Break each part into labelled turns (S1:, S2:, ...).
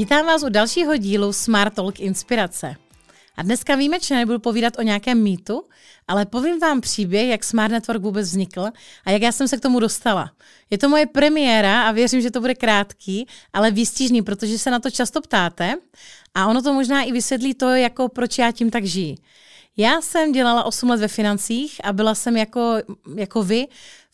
S1: Vítám vás u dalšího dílu Smart Talk Inspirace. A dneska výjimečně nebudu povídat o nějakém mýtu, ale povím vám příběh, jak Smart Network vůbec vznikl a jak já jsem se k tomu dostala. Je to moje premiéra a věřím, že to bude krátký, ale výstižný, protože se na to často ptáte a ono to možná i vysvětlí to, jako proč já tím tak žiji. Já jsem dělala 8 let ve financích a byla jsem jako, jako vy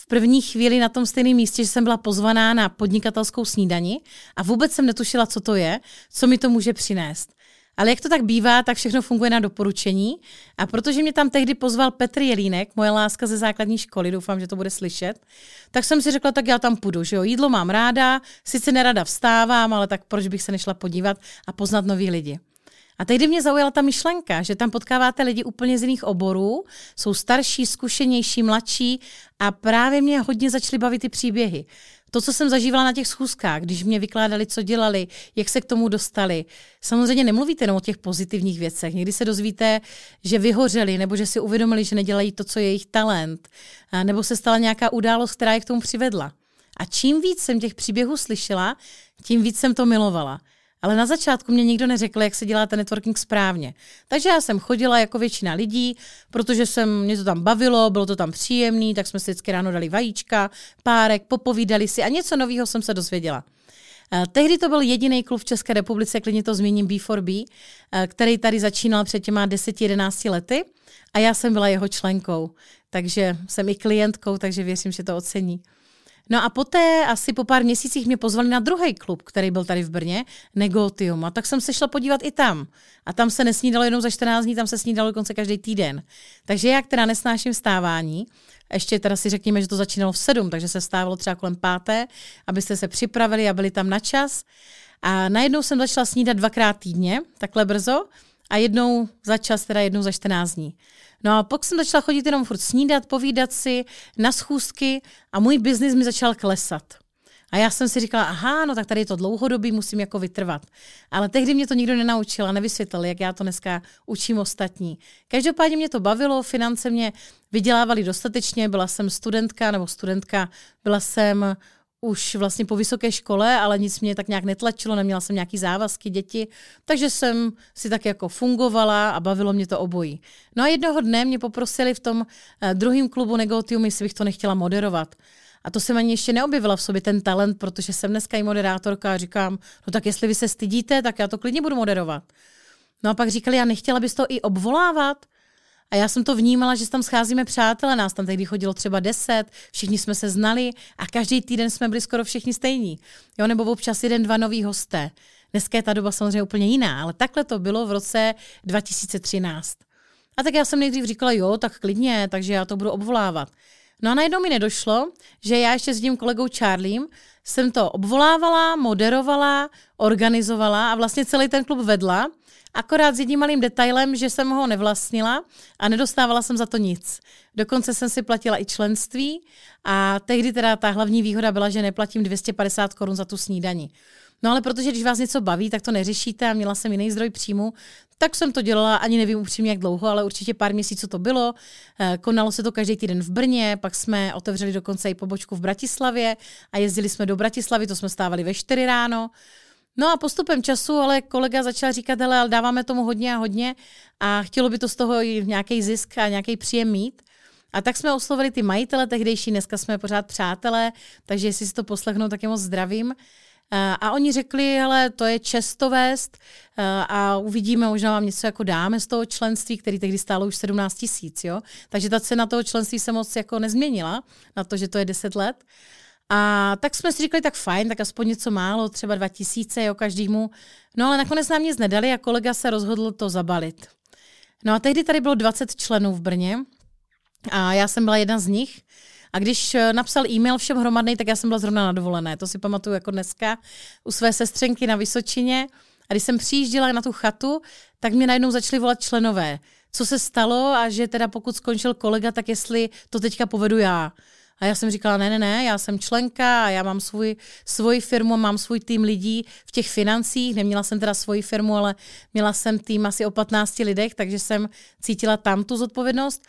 S1: první chvíli na tom stejném místě, že jsem byla pozvaná na podnikatelskou snídani a vůbec jsem netušila, co to je, co mi to může přinést. Ale jak to tak bývá, tak všechno funguje na doporučení. A protože mě tam tehdy pozval Petr Jelínek, moje láska ze základní školy, doufám, že to bude slyšet, tak jsem si řekla, tak já tam půjdu, že jo, jídlo mám ráda, sice nerada vstávám, ale tak proč bych se nešla podívat a poznat nový lidi. A tehdy mě zaujala ta myšlenka, že tam potkáváte lidi úplně z jiných oborů, jsou starší, zkušenější, mladší a právě mě hodně začaly bavit ty příběhy. To, co jsem zažívala na těch schůzkách, když mě vykládali, co dělali, jak se k tomu dostali. Samozřejmě nemluvíte jenom o těch pozitivních věcech. Někdy se dozvíte, že vyhořeli, nebo že si uvědomili, že nedělají to, co je jejich talent, nebo se stala nějaká událost, která je k tomu přivedla. A čím víc jsem těch příběhů slyšela, tím víc jsem to milovala. Ale na začátku mě nikdo neřekl, jak se dělá ten networking správně. Takže já jsem chodila jako většina lidí, protože jsem, mě to tam bavilo, bylo to tam příjemný, tak jsme si vždycky ráno dali vajíčka, párek, popovídali si a něco nového jsem se dozvěděla. Eh, tehdy to byl jediný klub v České republice, klidně to zmíním B4B, eh, který tady začínal před těma 10-11 lety a já jsem byla jeho členkou. Takže jsem i klientkou, takže věřím, že to ocení. No a poté, asi po pár měsících, mě pozvali na druhý klub, který byl tady v Brně, Negotium. A tak jsem se šla podívat i tam. A tam se nesnídalo jenom za 14 dní, tam se snídalo dokonce každý týden. Takže já, která nesnáším stávání, ještě teda si řekněme, že to začínalo v 7, takže se stávalo třeba kolem páté, abyste se připravili a byli tam na čas. A najednou jsem začala snídat dvakrát týdně, takhle brzo, a jednou za čas, teda jednou za 14 dní. No a pak jsem začala chodit jenom furt snídat, povídat si na schůzky a můj biznis mi začal klesat. A já jsem si říkala, aha, no tak tady je to dlouhodobý, musím jako vytrvat. Ale tehdy mě to nikdo nenaučil a nevysvětlil, jak já to dneska učím ostatní. Každopádně mě to bavilo, finance mě vydělávaly dostatečně, byla jsem studentka nebo studentka, byla jsem už vlastně po vysoké škole, ale nic mě tak nějak netlačilo, neměla jsem nějaký závazky, děti, takže jsem si tak jako fungovala a bavilo mě to obojí. No a jednoho dne mě poprosili v tom uh, druhém klubu Negotium, jestli bych to nechtěla moderovat. A to jsem ani ještě neobjevila v sobě ten talent, protože jsem dneska i moderátorka a říkám, no tak jestli vy se stydíte, tak já to klidně budu moderovat. No a pak říkali, já nechtěla bys to i obvolávat? A já jsem to vnímala, že tam scházíme přátelé, nás tam tehdy chodilo třeba deset, všichni jsme se znali a každý týden jsme byli skoro všichni stejní. Jo, nebo občas jeden, dva noví hosté. Dneska je ta doba samozřejmě úplně jiná, ale takhle to bylo v roce 2013. A tak já jsem nejdřív říkala, jo, tak klidně, takže já to budu obvolávat. No a najednou mi nedošlo, že já ještě s tím kolegou Charliem jsem to obvolávala, moderovala, organizovala a vlastně celý ten klub vedla akorát s jedním malým detailem, že jsem ho nevlastnila a nedostávala jsem za to nic. Dokonce jsem si platila i členství a tehdy teda ta hlavní výhoda byla, že neplatím 250 korun za tu snídani. No ale protože když vás něco baví, tak to neřešíte a měla jsem jiný zdroj příjmu, tak jsem to dělala, ani nevím upřímně jak dlouho, ale určitě pár měsíců to bylo. Eh, konalo se to každý týden v Brně, pak jsme otevřeli dokonce i pobočku v Bratislavě a jezdili jsme do Bratislavy, to jsme stávali ve 4 ráno. No a postupem času ale kolega začal říkat, ale dáváme tomu hodně a hodně a chtělo by to z toho i nějaký zisk a nějaký příjem mít. A tak jsme oslovili ty majitele tehdejší, dneska jsme pořád přátelé, takže jestli si to poslechnou, tak je moc zdravím. A oni řekli, ale to je često vést a uvidíme, možná vám něco jako dáme z toho členství, který tehdy stálo už 17 tisíc, jo. Takže ta cena toho členství se moc jako nezměnila na to, že to je 10 let. A tak jsme si říkali, tak fajn, tak aspoň něco málo, třeba 2000 jo, každému. No ale nakonec nám nic nedali a kolega se rozhodl to zabalit. No a tehdy tady bylo 20 členů v Brně a já jsem byla jedna z nich. A když eh, napsal e-mail všem hromadný, tak já jsem byla zrovna na dovolené. To si pamatuju jako dneska u své sestřenky na Vysočině. A když jsem přijížděla na tu chatu, tak mě najednou začali volat členové. Co se stalo a že teda pokud skončil kolega, tak jestli to teďka povedu já. A já jsem říkala, ne, ne, ne, já jsem členka já mám svůj, svoji firmu, mám svůj tým lidí v těch financích. Neměla jsem teda svoji firmu, ale měla jsem tým asi o 15 lidech, takže jsem cítila tam tu zodpovědnost.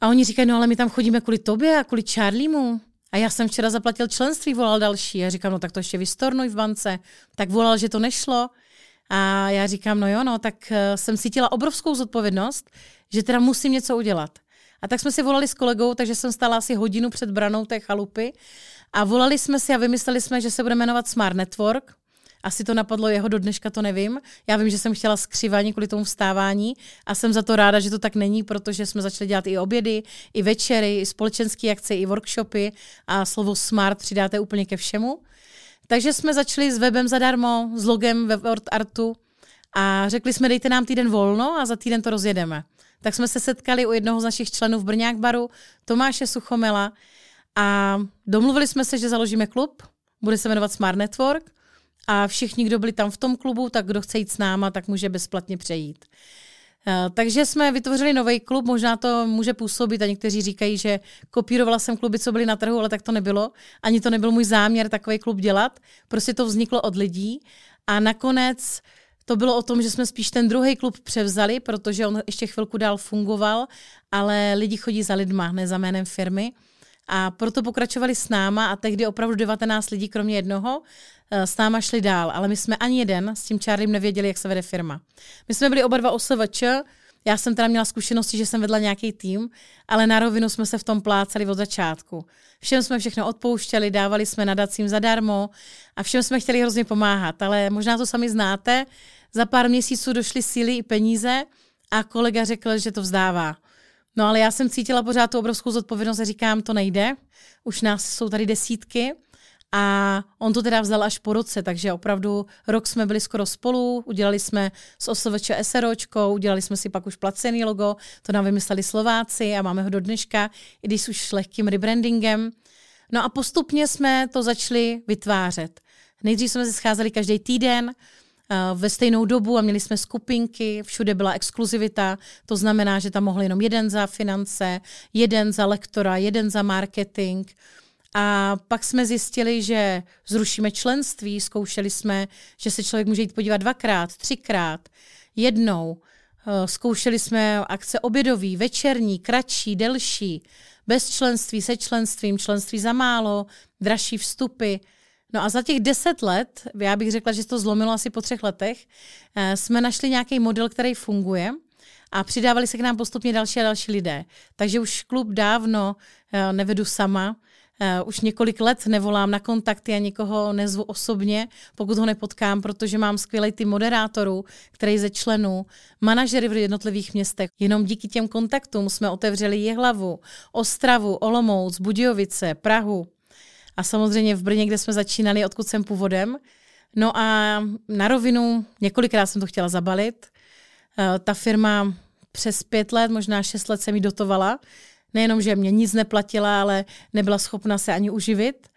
S1: A oni říkají, no ale my tam chodíme kvůli tobě a kvůli Charliemu. A já jsem včera zaplatil členství, volal další. Já říkám, no tak to ještě vystornuj v bance. Tak volal, že to nešlo. A já říkám, no jo, no, tak uh, jsem cítila obrovskou zodpovědnost, že teda musím něco udělat. A tak jsme si volali s kolegou, takže jsem stála asi hodinu před branou té chalupy a volali jsme si a vymysleli jsme, že se bude jmenovat Smart Network. Asi to napadlo jeho, do dneška to nevím. Já vím, že jsem chtěla skřivání kvůli tomu vstávání a jsem za to ráda, že to tak není, protože jsme začali dělat i obědy, i večery, i společenské akce, i workshopy a slovo smart přidáte úplně ke všemu. Takže jsme začali s webem zadarmo, s logem ve WordArtu a řekli jsme, dejte nám týden volno a za týden to rozjedeme. Tak jsme se setkali u jednoho z našich členů v Brňák baru, Tomáše Suchomela, a domluvili jsme se, že založíme klub, bude se jmenovat Smart Network a všichni, kdo byli tam v tom klubu, tak kdo chce jít s náma, tak může bezplatně přejít. Eh, takže jsme vytvořili nový klub, možná to může působit a někteří říkají, že kopírovala jsem kluby, co byly na trhu, ale tak to nebylo. Ani to nebyl můj záměr takový klub dělat. Prostě to vzniklo od lidí a nakonec to bylo o tom, že jsme spíš ten druhý klub převzali, protože on ještě chvilku dál fungoval, ale lidi chodí za lidma, ne za jménem firmy. A proto pokračovali s náma a tehdy opravdu 19 lidí, kromě jednoho, eh, s náma šli dál. Ale my jsme ani jeden s tím Charliem nevěděli, jak se vede firma. My jsme byli oba dva OSVČ, já jsem teda měla zkušenosti, že jsem vedla nějaký tým, ale na rovinu jsme se v tom plácali od začátku. Všem jsme všechno odpouštěli, dávali jsme nadacím zadarmo a všem jsme chtěli hrozně pomáhat, ale možná to sami znáte. Za pár měsíců došly síly i peníze a kolega řekl, že to vzdává. No ale já jsem cítila pořád tu obrovskou zodpovědnost a říkám, to nejde. Už nás jsou tady desítky a on to teda vzal až po roce, takže opravdu rok jsme byli skoro spolu, udělali jsme s OSVČ SROčkou, udělali jsme si pak už placený logo, to nám vymysleli Slováci a máme ho do dneška, i když už s lehkým rebrandingem. No a postupně jsme to začali vytvářet. Nejdřív jsme se scházeli každý týden, Eh, ve stejnou dobu a měli jsme skupinky, všude byla exkluzivita, to znamená, že tam mohl jenom jeden za finance, jeden za lektora, jeden za marketing. A pak jsme zjistili, že zrušíme členství, zkoušeli jsme, že se člověk může jít podívat dvakrát, třikrát, jednou. Eh, zkoušeli jsme akce obědový, večerní, kratší, delší, bez členství, se členstvím, členství za málo, dražší vstupy. No a za těch deset let, já bych řekla, že to zlomilo asi po třech letech, eh, jsme našli nějaký model, který funguje a přidávali se k nám postupně další a další lidé. Takže už klub dávno eh, nevedu sama, Uh, už několik let nevolám na kontakty a nikoho nezvu osobně, pokud ho nepotkám, protože mám skvělý tým moderátorů, který ze členů, manažery v jednotlivých městech. Jenom díky těm kontaktům jsme otevřeli Jihlavu, Ostravu, Olomouc, Budějovice, Prahu, a samozřejmě v Brně, kde jsme začínali, odkud jsem původem. No a na rovinu několikrát jsem to chtěla zabalit. Eh, ta firma přes pět let, možná šest let se mi dotovala. Nejenom, že mě nic neplatila, ale nebyla schopna se ani uživit,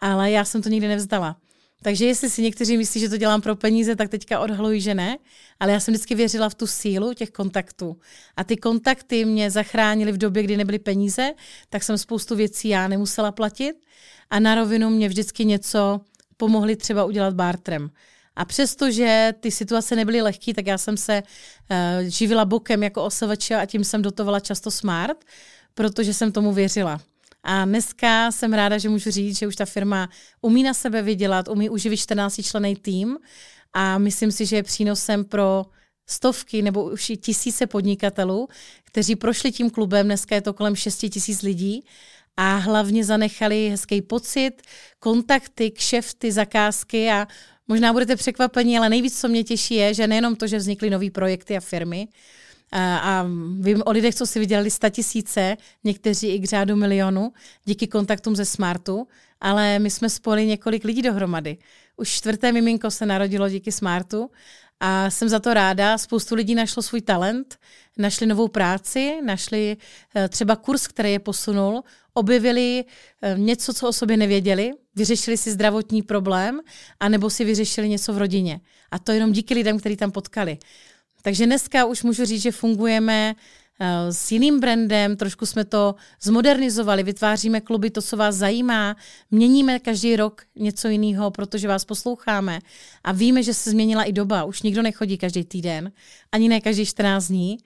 S1: ale já jsem to nikdy nevzdala. Takže jestli si někteří myslí, že to dělám pro peníze, tak teďka odhalují, že ne. Ale já jsem vždycky věřila v tu sílu těch kontaktů. A ty kontakty mě zachránily v době, kdy nebyly peníze, tak jsem spoustu věcí já nemusela platit. A na rovinu mě vždycky něco pomohli třeba udělat bartrem. A přestože ty situace nebyly lehké, tak já jsem se uh, živila bokem jako osavače a tím jsem dotovala často smart, protože jsem tomu věřila. A dneska jsem ráda, že můžu říct, že už ta firma umí na sebe vydělat, umí uživit 14 člený tým a myslím si, že je přínosem pro stovky nebo už i tisíce podnikatelů, kteří prošli tím klubem, dneska je to kolem 6 tisíc lidí a hlavně zanechali hezký pocit, kontakty, kšefty, zakázky a možná budete překvapení, ale nejvíc, co mě těší, je, že nejenom to, že vznikly nové projekty a firmy, a vím o lidech, co si vydělali tisíce, někteří i k řádu milionu, díky kontaktům ze Smartu, ale my jsme spojili několik lidí dohromady. Už čtvrté miminko se narodilo díky Smartu a jsem za to ráda. Spoustu lidí našlo svůj talent, našli novou práci, našli eh, třeba kurz, který je posunul, objevili eh, něco, co o sobě nevěděli, vyřešili si zdravotní problém, anebo si vyřešili něco v rodině. A to jenom díky lidem, který tam potkali. Takže dneska už můžu říct, že fungujeme eh, s jiným brandem, trošku jsme to zmodernizovali, vytváříme kluby, to, co vás zajímá, měníme každý rok něco jiného, protože vás posloucháme. A víme, že se změnila i doba, už nikdo nechodí každý týden, ani ne každý 14 dní.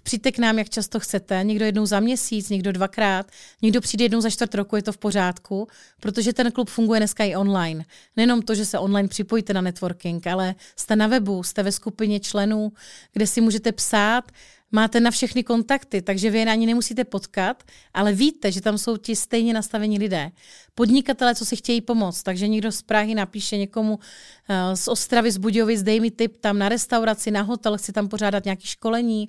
S1: Přijďte k nám, jak často chcete, někdo jednou za měsíc, někdo dvakrát, někdo přijde jednou za čtvrt roku, je to v pořádku, protože ten klub funguje dneska i online. Nejenom to, že se online připojíte na networking, ale jste na webu, jste ve skupině členů, kde si můžete psát, máte na všechny kontakty, takže vy je ani nemusíte potkat, ale víte, že tam jsou ti stejně nastavení lidé. Podnikatele, co si chtějí pomoct, takže někdo z Prahy napíše někomu uh, z Ostravy, z Budějovic, dej mi tip tam na restauraci, na hotel, chci tam pořádat nějaké školení,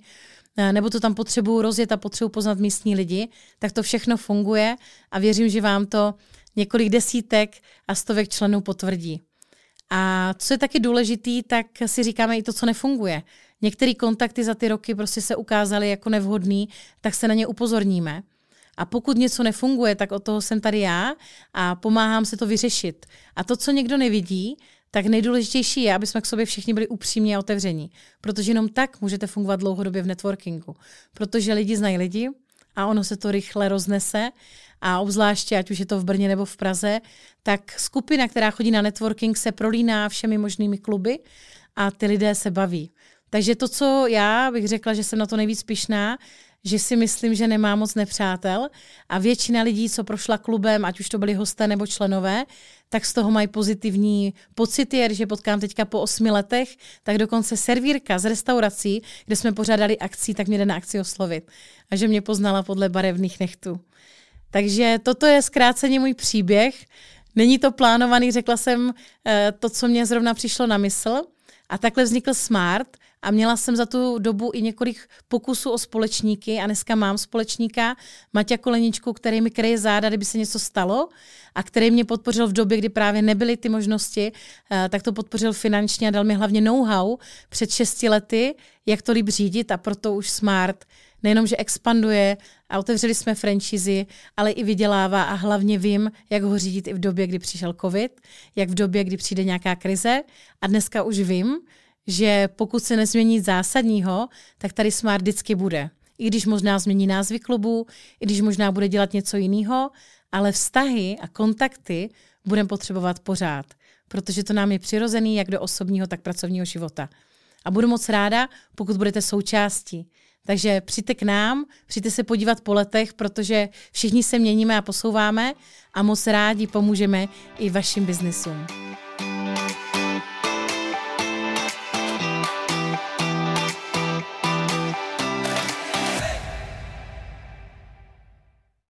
S1: nebo to tam potřebuju rozjet a potřebuji poznat místní lidi, tak to všechno funguje a věřím, že vám to několik desítek a stovek členů potvrdí. A co je taky důležitý, tak si říkáme i to, co nefunguje. Některé kontakty za ty roky prostě se ukázaly jako nevhodný, tak se na ně upozorníme. A pokud něco nefunguje, tak od toho jsem tady já a pomáhám se to vyřešit. A to, co někdo nevidí, tak nejdůležitější je, aby jsme k sobě všichni byli upřímní a otevření. Protože jenom tak můžete fungovat dlouhodobě v networkingu. Protože lidi znají lidi a ono se to rychle roznese a obzvláště, ať už je to v Brně nebo v Praze, tak skupina, která chodí na networking, se prolíná všemi možnými kluby a ty lidé se baví. Takže to, co já bych řekla, že jsem na to nejvíc pišná, že si myslím, že nemá moc nepřátel a většina lidí, co prošla klubem, ať už to byli hosté nebo členové, tak z toho mají pozitivní pocity, když je potkám teďka po osmi letech, tak dokonce servírka z restaurací, kde jsme pořádali akcí, tak mě jde na akci oslovit. A že mě poznala podle barevných nechtů. Takže toto je zkráceně můj příběh. Není to plánovaný, řekla jsem eh, to, co mě zrovna přišlo na mysl. A takhle vznikl Smart a měla jsem za tu dobu i několik pokusů o společníky a dneska mám společníka Maťa Koleničku, který mi kryje záda, kdyby se něco stalo a který mě podpořil v době, kdy právě nebyly ty možnosti, eh, tak to podpořil finančně a dal mi hlavně know-how před šesti lety, jak to líp řídit a proto už Smart nejenom, že expanduje a otevřeli jsme franchízy, ale i vydělává a hlavně vím, jak ho řídit i v době, kdy přišel covid, jak v době, kdy přijde nějaká krize a dneska už vím, že pokud se nezmění zásadního, tak tady Smart vždycky bude. I když možná změní názvy klubu, i když možná bude dělat něco jiného, ale vztahy a kontakty budeme potřebovat pořád, protože to nám je přirozený jak do osobního, tak pracovního života. A budu moc ráda, pokud budete součástí. Takže přijďte k nám, přijďte se podívat po letech, protože všichni se měníme a posouváme a moc rádi pomůžeme i vašim biznisům.